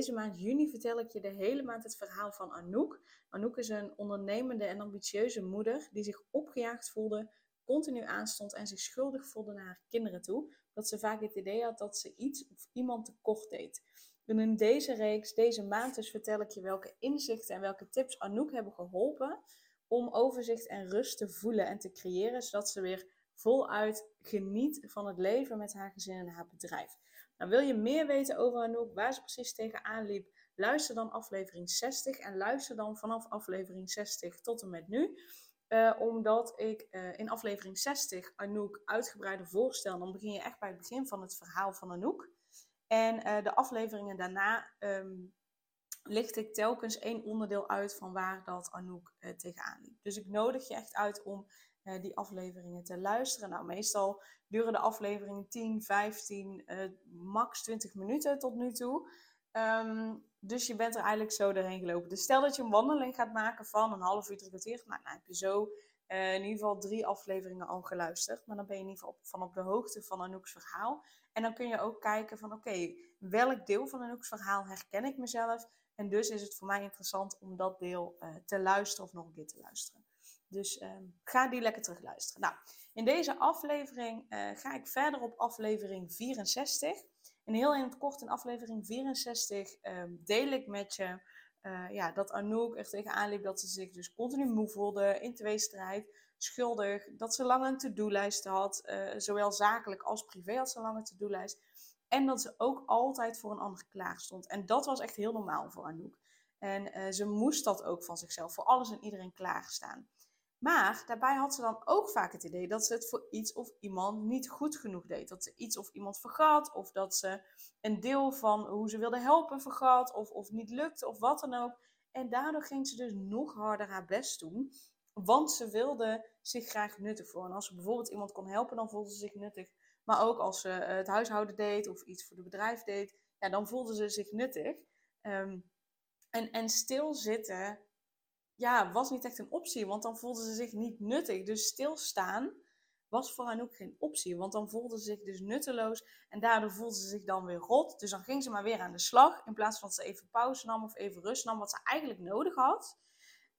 Deze maand juni vertel ik je de hele maand het verhaal van Anouk. Anouk is een ondernemende en ambitieuze moeder die zich opgejaagd voelde, continu aanstond en zich schuldig voelde naar haar kinderen toe. Dat ze vaak het idee had dat ze iets of iemand tekort deed. In deze reeks, deze maand dus, vertel ik je welke inzichten en welke tips Anouk hebben geholpen om overzicht en rust te voelen en te creëren, zodat ze weer voluit geniet van het leven met haar gezin en haar bedrijf. Nou, wil je meer weten over Anouk, waar ze precies tegenaan liep, luister dan aflevering 60 en luister dan vanaf aflevering 60 tot en met nu. Uh, omdat ik uh, in aflevering 60 Anouk uitgebreider voorstel. Dan begin je echt bij het begin van het verhaal van Anouk. En uh, de afleveringen daarna um, licht ik telkens één onderdeel uit van waar dat Anouk tegenaan liep. Dus ik nodig je echt uit om die afleveringen te luisteren. Nou, meestal duren de afleveringen 10, 15, uh, max 20 minuten tot nu toe. Um, dus je bent er eigenlijk zo doorheen gelopen. Dus stel dat je een wandeling gaat maken van een half uur, drie kwartier. Nou, dan heb je zo uh, in ieder geval drie afleveringen al geluisterd. Maar dan ben je in ieder geval van op de hoogte van Anouk's verhaal. En dan kun je ook kijken van oké, welk deel van Anouk's verhaal herken ik mezelf? En dus is het voor mij interessant om dat deel te luisteren of nog een keer te luisteren. Dus um, ga die lekker terug luisteren. Nou, in deze aflevering uh, ga ik verder op aflevering 64. En heel in het kort in aflevering 64 um, ehm, deel ik met je uh, ja, dat Anouk er tegenaan liep dat ze zich dus continu moe voelde, in tweestrijd, schuldig, dat ze lang een to-do-lijst had, uh, zowel zakelijk als privé had ze lang een to-do-lijst. En dat ze ook altijd voor een ander klaar stond. En dat was echt heel normaal voor Anouk. En ze moest dat ook van zichzelf, voor alles en iedereen klaarstaan. Maar daarbij had ze dan ook vaak het idee dat ze het voor iets of iemand niet goed genoeg deed. Dat ze iets of iemand vergat, of dat ze een deel van hoe ze wilde helpen vergat, of, of niet lukte, of wat dan ook. En daardoor ging ze dus nog harder haar best doen, want ze wilde zich graag nuttig voor. En als ze bijvoorbeeld iemand kon helpen, dan voelde ze zich nuttig. Maar ook als ze het huishouden deed of iets voor het bedrijf deed, ja, dan voelde ze zich nuttig. Um, en, en stilzitten ja, was niet echt een optie, want dan voelde ze zich niet nuttig. Dus stilstaan was voor haar ook geen optie, want dan voelde ze zich dus nutteloos en daardoor voelde ze zich dan weer rot. Dus dan ging ze maar weer aan de slag in plaats van dat ze even pauze nam of even rust nam, wat ze eigenlijk nodig had.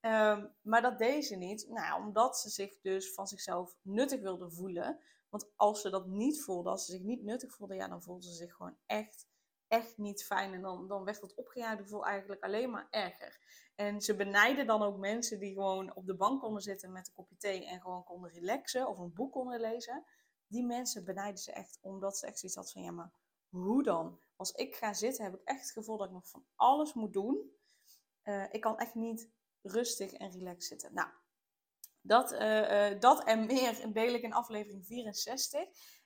Um, maar dat deed ze niet, nou omdat ze zich dus van zichzelf nuttig wilde voelen. Want als ze dat niet voelde, als ze zich niet nuttig voelde, ja, dan voelde ze zich gewoon echt echt niet fijn. En dan, dan werd dat opgejaagde gevoel eigenlijk alleen maar erger. En ze benijden dan ook mensen die gewoon op de bank konden zitten met een kopje thee en gewoon konden relaxen of een boek konden lezen. Die mensen benijden ze echt omdat ze echt zoiets had van ja, maar hoe dan? Als ik ga zitten heb ik echt het gevoel dat ik nog van alles moet doen. Uh, ik kan echt niet rustig en relaxed zitten. Nou, dat, uh, uh, dat en meer deel ik in aflevering 64.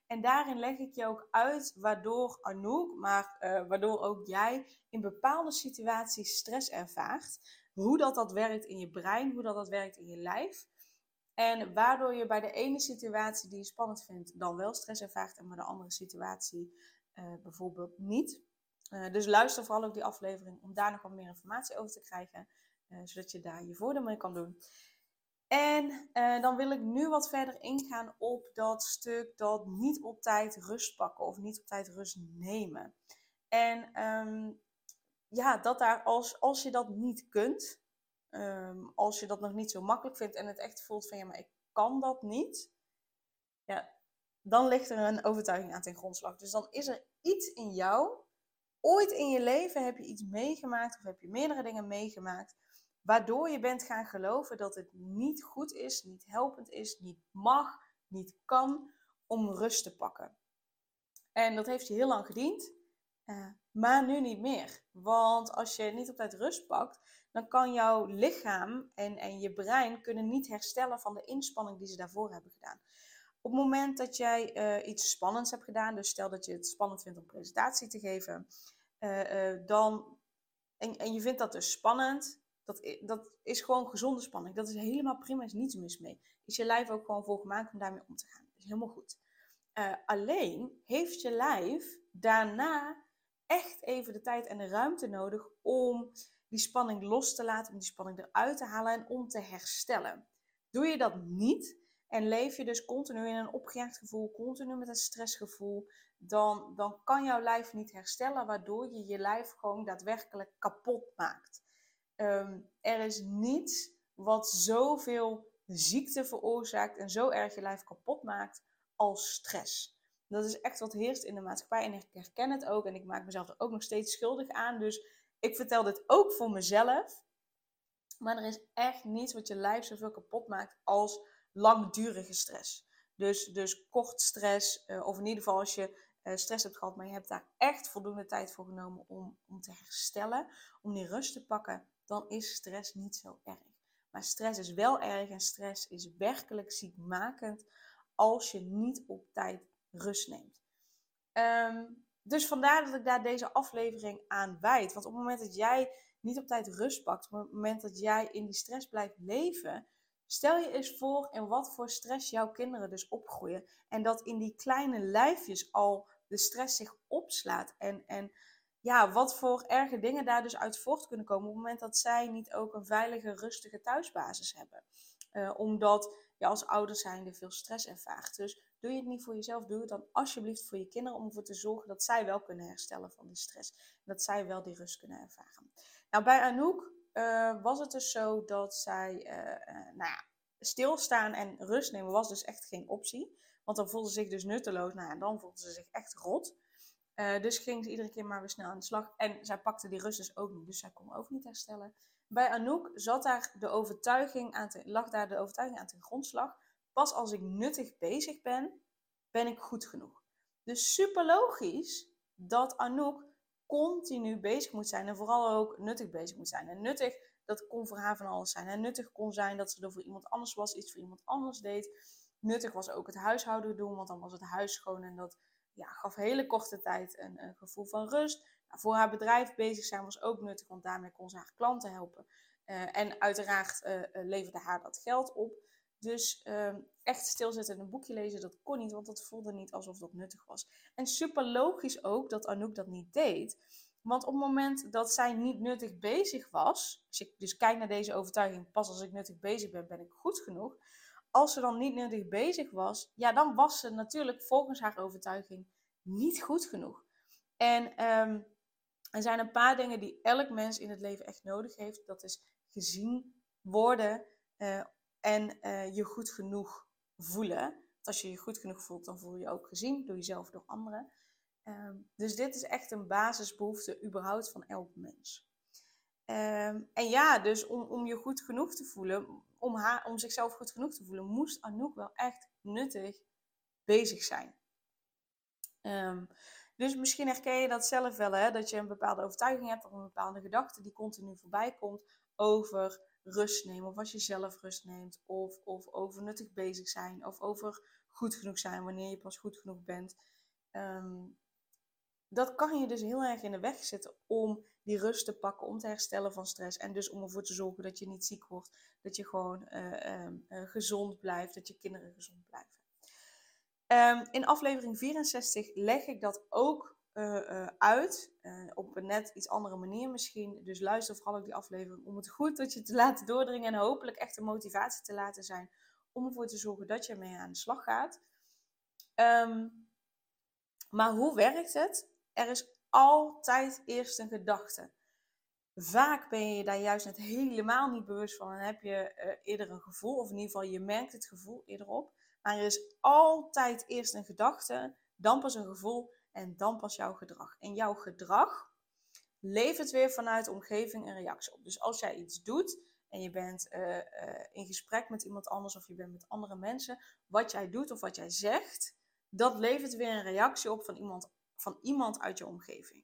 En daarin leg ik je ook uit waardoor Anouk, maar uh, waardoor ook jij in bepaalde situaties stress ervaart. Hoe dat, dat werkt in je brein, hoe dat, dat werkt in je lijf. En waardoor je bij de ene situatie die je spannend vindt, dan wel stress ervaart en bij de andere situatie uh, bijvoorbeeld niet. Uh, dus luister vooral ook die aflevering om daar nog wat meer informatie over te krijgen, zodat je daar je voordeel mee kan doen. En uh, dan wil ik nu wat verder ingaan op dat stuk dat niet op tijd rust pakken of niet op tijd rust nemen. En um, ja, dat daar als, als je dat niet kunt, um, als je dat nog niet zo makkelijk vindt en het echt voelt van ja, maar ik kan dat niet, ja, dan ligt er een overtuiging aan ten grondslag. Dus dan is er iets in jou, ooit in je leven heb je iets meegemaakt of heb je meerdere dingen meegemaakt Waardoor je bent gaan geloven dat het niet goed is, niet helpend is, niet mag, niet kan om rust te pakken. En dat heeft je heel lang gediend, uh, maar nu niet meer. Want als je niet op tijd rust pakt, dan kan jouw lichaam en, en je brein kunnen niet herstellen van de inspanning die ze daarvoor hebben gedaan. Op het moment dat jij uh, iets spannends hebt gedaan, dus stel dat je het spannend vindt om presentatie te geven, uh, dan en, en je vindt dat dus spannend, dat, dat is gewoon gezonde spanning. Dat is helemaal prima, is niets mis mee. Is je lijf ook gewoon voor gemaakt om daarmee om te gaan. Dat is helemaal goed. Uh, alleen heeft je lijf daarna echt even de tijd en de ruimte nodig om die spanning los te laten, om die spanning eruit te halen en om te herstellen. Doe je dat niet en leef je dus continu in een opgejaagd gevoel, continu met een stressgevoel, dan, dan kan jouw lijf niet herstellen, waardoor je je lijf gewoon daadwerkelijk kapot maakt. Ehm, er is niets wat zoveel ziekte veroorzaakt en zo erg je lijf kapot maakt als stress. Dat is echt wat heerst in de maatschappij en ik herken het ook en ik maak mezelf er ook nog steeds schuldig aan. Dus ik vertel dit ook voor mezelf. Maar er is echt niets wat je lijf zoveel kapot maakt als langdurige stress. Dus, dus kort stress, uh, of in ieder geval als je uh, stress hebt gehad, maar je hebt daar echt voldoende tijd voor genomen om, om te herstellen, om die rust te pakken, dan is stress niet zo erg. Maar stress is wel erg en stress is werkelijk ziekmakend als je niet op tijd rust neemt. Ehm, dus vandaar dat ik daar deze aflevering aan wijd. Want op het moment dat jij niet op tijd rust pakt, op het moment dat jij in die stress blijft leven, stel je eens voor in wat voor stress jouw kinderen dus opgroeien. En dat in die kleine lijfjes al de stress zich opslaat. En, en ja, wat voor erge dingen daar dus uit voort kunnen komen op het moment dat zij niet ook een veilige, rustige thuisbasis hebben. Uh, omdat je als ouder zijnde veel stress ervaart. Dus doe je het niet voor jezelf, doe het dan alsjeblieft voor je kinderen om ervoor te zorgen dat zij wel kunnen herstellen van die stress. Dat zij wel die rust kunnen ervaren. Nou, bij Anouk uh, was het dus zo dat zij, uh, nou ja, stilstaan en rust nemen was dus echt geen optie. Want dan voelde ze zich dus nutteloos. Nou, en dan voelde ze zich echt rot. Uh, dus ging ze iedere keer maar weer snel aan de slag. En zij pakte die rust dus ook niet. Dus zij kon ook niet herstellen. Bij Anouk zat daar de overtuiging aan te, lag daar de overtuiging aan ten grondslag. Pas als ik nuttig bezig ben, ben ik goed genoeg. Dus super logisch dat Anouk continu bezig moet zijn. En vooral ook nuttig bezig moet zijn. En nuttig, dat kon voor haar van alles zijn. En nuttig kon zijn dat ze er voor iemand anders was, iets voor iemand anders deed. Nuttig was ook het huishouden doen, want dan was het huis schoon en dat ja, gaf hele korte tijd een, gevoel van rust. Nou, voor haar bedrijf bezig zijn was ook nuttig, want daarmee kon ze haar klanten helpen. Uh, en uiteraard uh, leverde haar dat geld op. Dus uh, echt stilzitten en een boekje lezen, dat kon niet, want dat voelde niet alsof dat nuttig was. En super logisch ook dat Anouk dat niet deed. Want op het moment dat zij niet nuttig bezig was, als ik dus kijk naar deze overtuiging, pas als ik nuttig bezig ben, ben ik goed genoeg als ze dan niet nuttig bezig was, ja, dan was ze natuurlijk volgens haar overtuiging niet goed genoeg. En ehm, er zijn een paar dingen die elk mens in het leven echt nodig heeft. Dat is gezien worden uh, en uh, je goed genoeg voelen. Als je je goed genoeg voelt, dan voel je je ook gezien door jezelf, door anderen. Um, dus dit is echt een basisbehoefte überhaupt van elk mens. Um, en ja, dus om, om je goed genoeg te voelen, om, haar, om zichzelf goed genoeg te voelen, moest Anouk wel echt nuttig bezig zijn. Um, dus misschien herken je dat zelf wel, hè? dat je een bepaalde overtuiging hebt of een bepaalde gedachte die continu voorbij komt over rust nemen. Of als je zelf rust neemt, of, of over nuttig bezig zijn, of over goed genoeg zijn wanneer je pas goed genoeg bent. Um, dat kan je dus heel erg in de weg zetten om die rust te pakken, om te herstellen van stress. En dus om ervoor te zorgen dat je niet ziek wordt, dat je gewoon uh, uh, gezond blijft, dat je kinderen gezond blijven. Um, in aflevering 64 leg ik dat ook uh, uit, op een net iets andere manier misschien. Dus luister vooral ook die aflevering om het goed tot je te laten doordringen en hopelijk echt een motivatie te laten zijn om ervoor te zorgen dat je ermee aan de slag gaat. Um, maar hoe werkt het? Er is altijd eerst een gedachte. Vaak ben je daar juist net helemaal niet bewust van en heb je uh, eerder een gevoel, of in ieder geval je merkt het gevoel eerder op. Maar er is altijd eerst een gedachte, dan pas een gevoel en dan pas jouw gedrag. En jouw gedrag levert weer vanuit de omgeving een reactie op. Dus als jij iets doet en je bent uh, uh, in gesprek met iemand anders of je bent met andere mensen, wat jij doet of wat jij zegt, dat levert weer een reactie op van iemand van iemand uit je omgeving.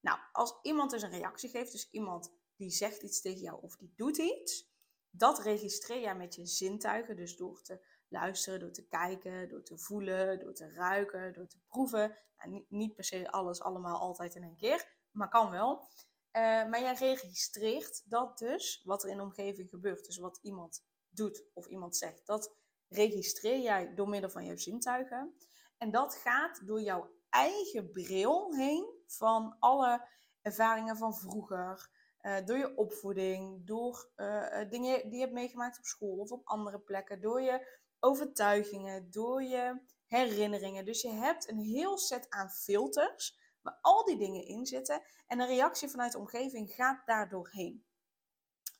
Nou, als iemand dus een reactie geeft, dus iemand die zegt iets tegen jou of die doet iets, dat registreer jij met je zintuigen, dus door te luisteren, door te kijken, door te voelen, door te ruiken, door te proeven. Nou, niet, per se alles allemaal altijd in één keer, maar kan wel. maar jij registreert dat dus, wat er in de omgeving gebeurt. Dus wat iemand doet of iemand zegt. Dat registreer jij door middel van jouw zintuigen. En dat gaat door jouw eigen bril heen van alle ervaringen van vroeger. Uh, door je opvoeding, door uh, dingen die je hebt meegemaakt op school of op andere plekken, door je overtuigingen, door je herinneringen. Dus je hebt een heel set aan filters waar al die dingen in zitten en een reactie vanuit de omgeving gaat daar doorheen.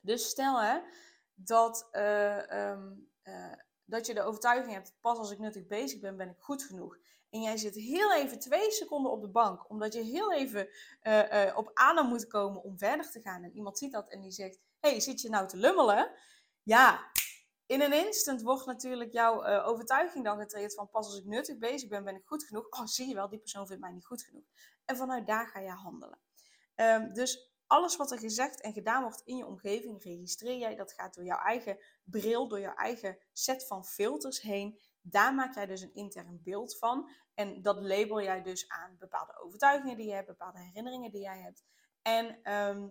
Dus stel hè, dat, um, dat je de overtuiging hebt, pas als ik nuttig bezig ben, ben ik goed genoeg en jij zit heel even twee seconden op de bank, omdat je heel even uh, uh, op adem moet komen om verder te gaan. En iemand ziet dat en die zegt: hey, zit je nou te lummelen? Ja, in een instant wordt natuurlijk jouw uh, overtuiging dan getraind van pas als ik nuttig bezig ben, ben ik goed genoeg. Oh, zie je wel, die persoon vindt mij niet goed genoeg. En vanuit daar ga je handelen. Um, dus alles wat er gezegd en gedaan wordt in je omgeving, registreer jij. Dat gaat door jouw eigen bril, door jouw eigen set van filters heen. Daar maak jij dus een intern beeld van. En dat label jij dus aan bepaalde overtuigingen die je hebt, bepaalde herinneringen die jij hebt. En ehm,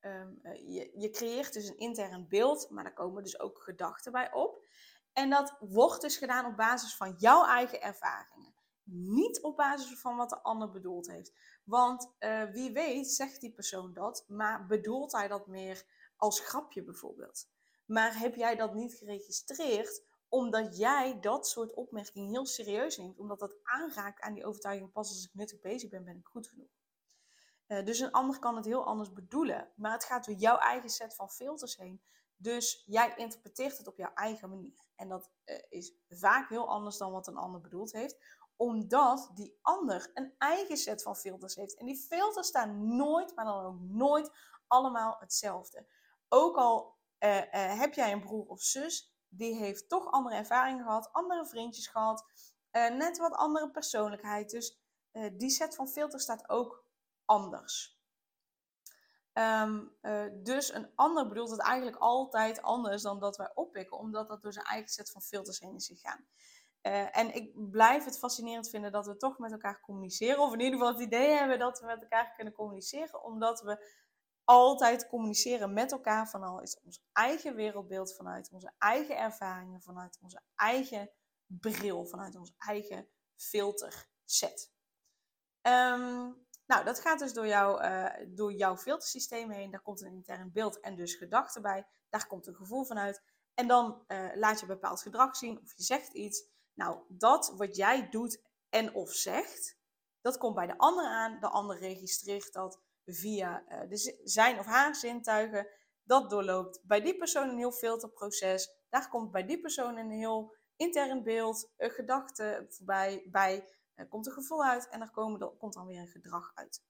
ehm, eh, je, je creëert dus een intern beeld, maar daar komen dus ook gedachten bij op. En dat wordt dus gedaan op basis van jouw eigen ervaringen. Niet op basis van wat de ander bedoeld heeft. Want uh, wie weet zegt die persoon dat, maar bedoelt hij dat meer als grapje bijvoorbeeld. Maar heb jij dat niet geregistreerd omdat jij dat soort opmerkingen heel serieus neemt. Omdat dat aanraakt aan die overtuiging. Pas als ik nuttig bezig ben, ben ik goed genoeg. Uh, dus een ander kan het heel anders bedoelen. Maar het gaat door jouw eigen set van filters heen. Dus jij interpreteert het op jouw eigen manier. En dat uh, is vaak heel anders dan wat een ander bedoeld heeft. Omdat die ander een eigen set van filters heeft. En die filters staan nooit, maar dan ook nooit allemaal hetzelfde. Ook al uh, heb jij een broer of zus, die heeft toch andere ervaringen gehad, andere vriendjes gehad, uh, net wat andere persoonlijkheid. Dus uh, die set van filters staat ook anders. Um, uh, dus een ander bedoelt het eigenlijk altijd anders dan dat wij oppikken, omdat dat door zijn eigen set van filters heen is gegaan. en ik blijf het fascinerend vinden dat we toch met elkaar communiceren, of in ieder geval het idee hebben dat we met elkaar kunnen communiceren, omdat we altijd communiceren met elkaar vanuit ons eigen wereldbeeld, vanuit onze eigen ervaringen, vanuit onze eigen bril, vanuit ons eigen filterset. Um, nou, dat gaat dus door, jou, uh, door jouw filtersysteem heen. Daar komt een intern beeld en dus gedachte bij. Daar komt een gevoel vanuit. En dan uh, laat je bepaald gedrag zien of je zegt iets. Nou, dat wat jij doet en of zegt, dat komt bij de ander aan. De ander registreert dat via uh, de, zijn of haar zintuigen. Dat doorloopt bij die persoon een heel filterproces. Daar komt bij die persoon een heel intern beeld, een gedachte voorbij, bij, er komt een gevoel uit en er komen, komt dan weer een gedrag uit.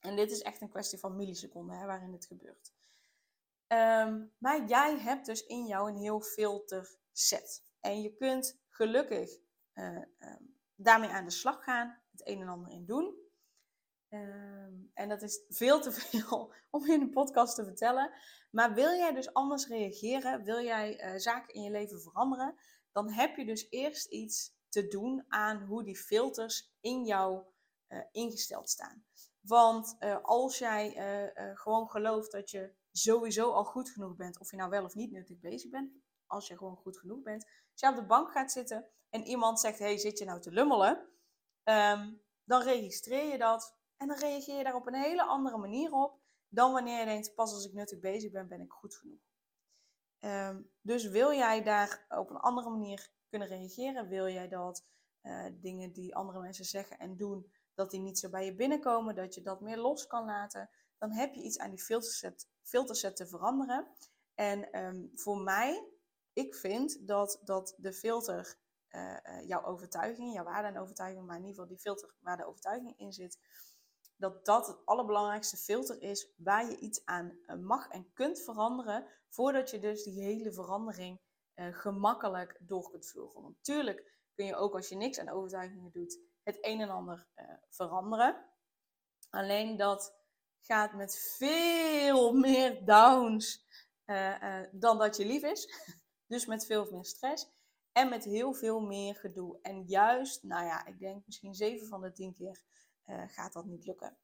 En dit is echt een kwestie van milliseconden hè, waarin het gebeurt. Um, maar jij hebt dus in jou een heel filterset. En je kunt gelukkig uh, um, daarmee aan de slag gaan, het een en ander in doen. Um, en dat is veel te veel om in een podcast te vertellen. Maar wil jij dus anders reageren, wil jij uh, zaken in je leven veranderen, dan heb je dus eerst iets te doen aan hoe die filters in jou uh, ingesteld staan. Want uh, als jij gewoon gelooft dat je sowieso al goed genoeg bent, of je nou wel of niet nuttig bezig bent, als je gewoon goed genoeg bent, als je op de bank gaat zitten en iemand zegt: Hey, zit je nou te lummelen? Um, dan registreer je dat en dan reageer je daar op een hele andere manier op dan wanneer je denkt, pas als ik nuttig bezig ben, ben ik goed genoeg. Um, dus wil jij daar op een andere manier kunnen reageren? Wil jij dat uh, dingen die andere mensen zeggen en doen, dat die niet zo bij je binnenkomen, dat je dat meer los kan laten? Dan heb je iets aan die filterset, filterset te veranderen. En um, voor mij, ik vind dat, dat de filter uh, uh, jouw overtuiging, jouw waarde en overtuiging, maar in ieder geval die filter waar de overtuiging in zit, dat dat het allerbelangrijkste filter is waar je iets aan eh, mag en kunt veranderen, voordat je dus die hele verandering uh, gemakkelijk door kunt voeren. Natuurlijk kun je ook als je niks aan overtuigingen doet, het een en ander uh, veranderen. Alleen dat gaat met veel meer downs dan dat je lief is. Dus met veel meer stress en met heel veel meer gedoe. En juist, nou ja, ik denk misschien 7 van de 10 keer uh, gaat dat niet lukken.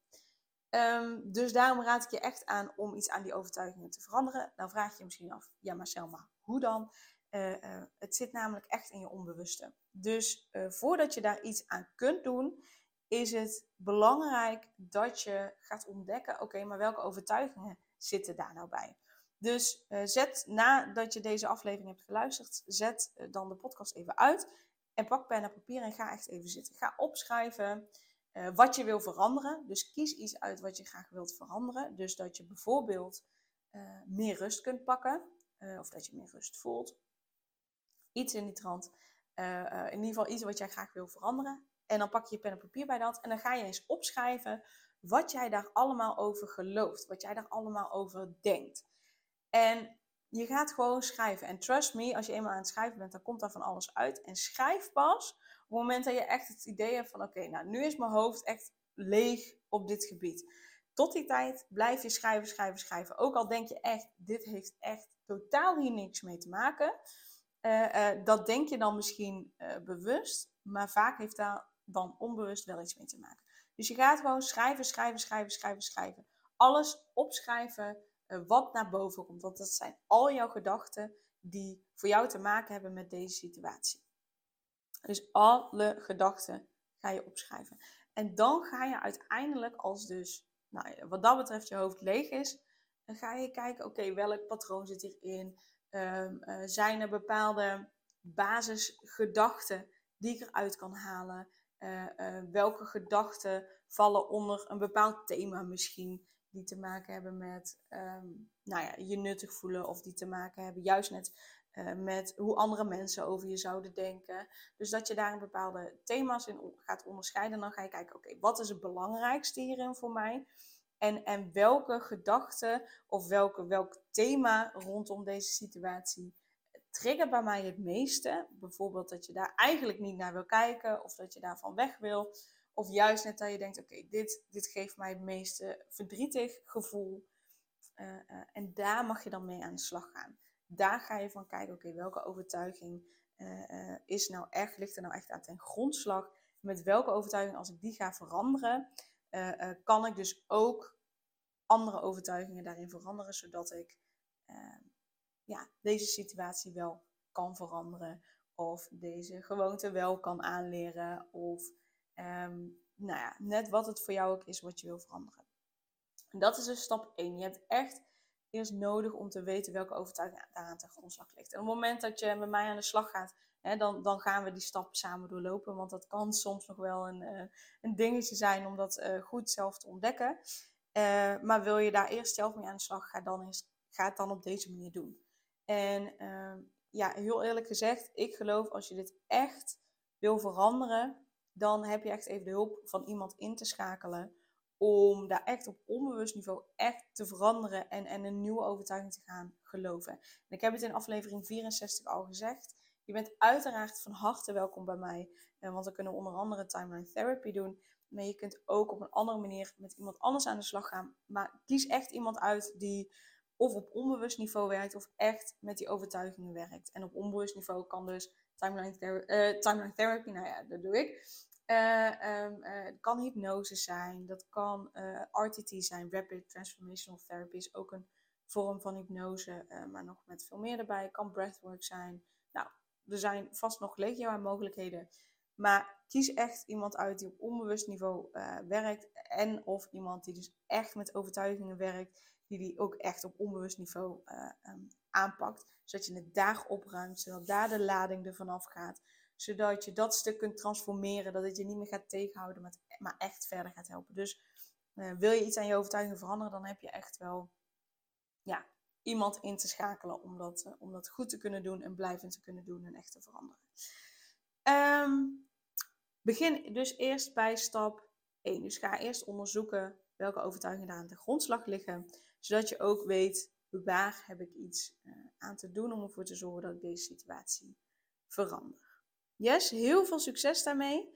Ehm, dus daarom raad ik je echt aan om iets aan die overtuigingen te veranderen. Dan vraag je je misschien af, ja maar Selma, hoe dan? Uh, uh, het zit namelijk echt in je onbewuste. Dus voordat je daar iets aan kunt doen, is het belangrijk dat je gaat ontdekken, oké, maar welke overtuigingen zitten daar nou bij? Dus zet nadat je deze aflevering hebt geluisterd, zet dan de podcast even uit en pak pen en papier en ga echt even zitten. Ga opschrijven uh, wat je wil veranderen. Dus kies iets uit wat je graag wilt veranderen. Dus dat je bijvoorbeeld uh, meer rust kunt pakken. Uh, of dat je meer rust voelt. Iets in die trant. in ieder geval iets wat jij graag wil veranderen. En dan pak je je pen en papier bij dat. En dan ga je eens opschrijven wat jij daar allemaal over gelooft. Wat jij daar allemaal over denkt. En je gaat gewoon schrijven. En trust me, als je eenmaal aan het schrijven bent, dan komt daar van alles uit. En schrijf pas het moment dat je echt het idee hebt van oké, nou nu is mijn hoofd echt leeg op dit gebied. Tot die tijd blijf je schrijven, schrijven, schrijven. Ook al denk je echt, dit heeft echt totaal hier niks mee te maken. Uh, uh, dat denk je dan misschien uh, bewust, maar vaak heeft daar dan onbewust wel iets mee te maken. Dus je gaat gewoon schrijven, schrijven, schrijven, schrijven, schrijven. Alles opschrijven wat naar boven komt. Want dat zijn al jouw gedachten die voor jou te maken hebben met deze situatie. Dus alle gedachten ga je opschrijven. En dan ga je uiteindelijk, als dus nou, wat dat betreft je hoofd leeg is, dan ga je kijken, oké, welk patroon zit hierin? Um, zijn er bepaalde basisgedachten die ik eruit kan halen? Uh, uh, welke gedachten vallen onder een bepaald thema misschien? Die te maken hebben met um, nou ja, je nuttig voelen of die te maken hebben juist net uh, met hoe andere mensen over je zouden denken. Dus dat je daar bepaalde thema's in gaat onderscheiden. dan ga je kijken, oké, wat is het belangrijkste hierin voor mij? En, en welke gedachte of welke, welk thema rondom deze situatie triggert bij mij het meeste? Bijvoorbeeld dat je daar eigenlijk niet naar wil kijken of dat je daarvan weg wil. Of juist net dat je denkt, oké, dit, dit geeft mij het meeste verdrietig gevoel. Uh, uh, en daar mag je dan mee aan de slag gaan daar ga je van kijken, oké, welke overtuiging uh, is nou echt, ligt er nou echt aan ten grondslag? Met welke overtuiging, als ik die ga veranderen, uh, kan ik dus ook andere overtuigingen daarin veranderen, zodat ik ja, deze situatie wel kan veranderen. Of deze gewoonte wel kan aanleren. Of um, nou ja, net wat het voor jou ook is wat je wil veranderen. En dat is dus stap 1. Je hebt echt eerst nodig om te weten welke overtuiging daaraan ten grondslag ligt. En op het moment dat je met mij aan de slag gaat, hè, dan, dan gaan we die stap samen doorlopen. Want dat kan soms nog wel een, uh, een dingetje zijn om dat uh, goed zelf te ontdekken. Uh, maar wil je daar eerst zelf mee aan de slag, ga, dan eens, ga het dan op deze manier doen. En ehm, ja, heel eerlijk gezegd, ik geloof als je dit echt wil veranderen, dan heb je echt even de hulp van iemand in te schakelen om daar echt op onbewust niveau echt te veranderen en, en een nieuwe overtuiging te gaan geloven. En ik heb het in aflevering 64 al gezegd. Je bent uiteraard van harte welkom bij mij, eh, want dan kunnen we onder andere timeline therapy doen. Maar je kunt ook op een andere manier met iemand anders aan de slag gaan. Maar kies echt iemand uit die of op onbewust niveau werkt of echt met die overtuigingen werkt. En op onbewust niveau kan dus timeline, uh, timeline therapy, nou ja, dat doe ik. Uh, um, uh, het kan hypnose zijn, dat kan uh, RTT zijn, Rapid Transformational Therapy is ook een vorm van hypnose, maar nog met veel meer erbij. Het kan breathwork zijn. Nou, er zijn vast nog legio aan mogelijkheden. Maar kies echt iemand uit die op onbewust niveau werkt. En of iemand die dus echt met overtuigingen werkt. Die die ook echt op onbewust niveau um, aanpakt. Zodat je het daar opruimt. Zodat daar de lading er vanaf gaat zodat je dat stuk kunt transformeren. Dat het je niet meer gaat tegenhouden, maar, echt verder gaat helpen. Dus uh, wil je iets aan je overtuiging veranderen, dan heb je echt wel ja, iemand in te schakelen om dat, uh, om dat goed te kunnen doen en blijvend te kunnen doen en echt te veranderen. Um, begin dus eerst bij stap 1. Dus ga eerst onderzoeken welke overtuigingen daar aan de grondslag liggen, zodat je ook weet waar heb ik iets uh, aan te doen om ervoor te zorgen dat ik deze situatie verander. Yes, heel veel succes daarmee.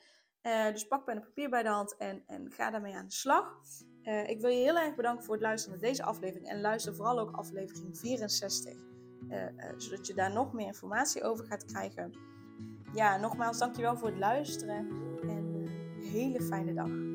Uh, dus pak pen en papier bij de hand en, en ga daarmee aan de slag. Uh, ik wil je heel erg bedanken voor het luisteren naar deze aflevering. En luister vooral ook aflevering 64. Uh, zodat je daar nog meer informatie over gaat krijgen. Ja, nogmaals, dankjewel voor het luisteren. En een hele fijne dag.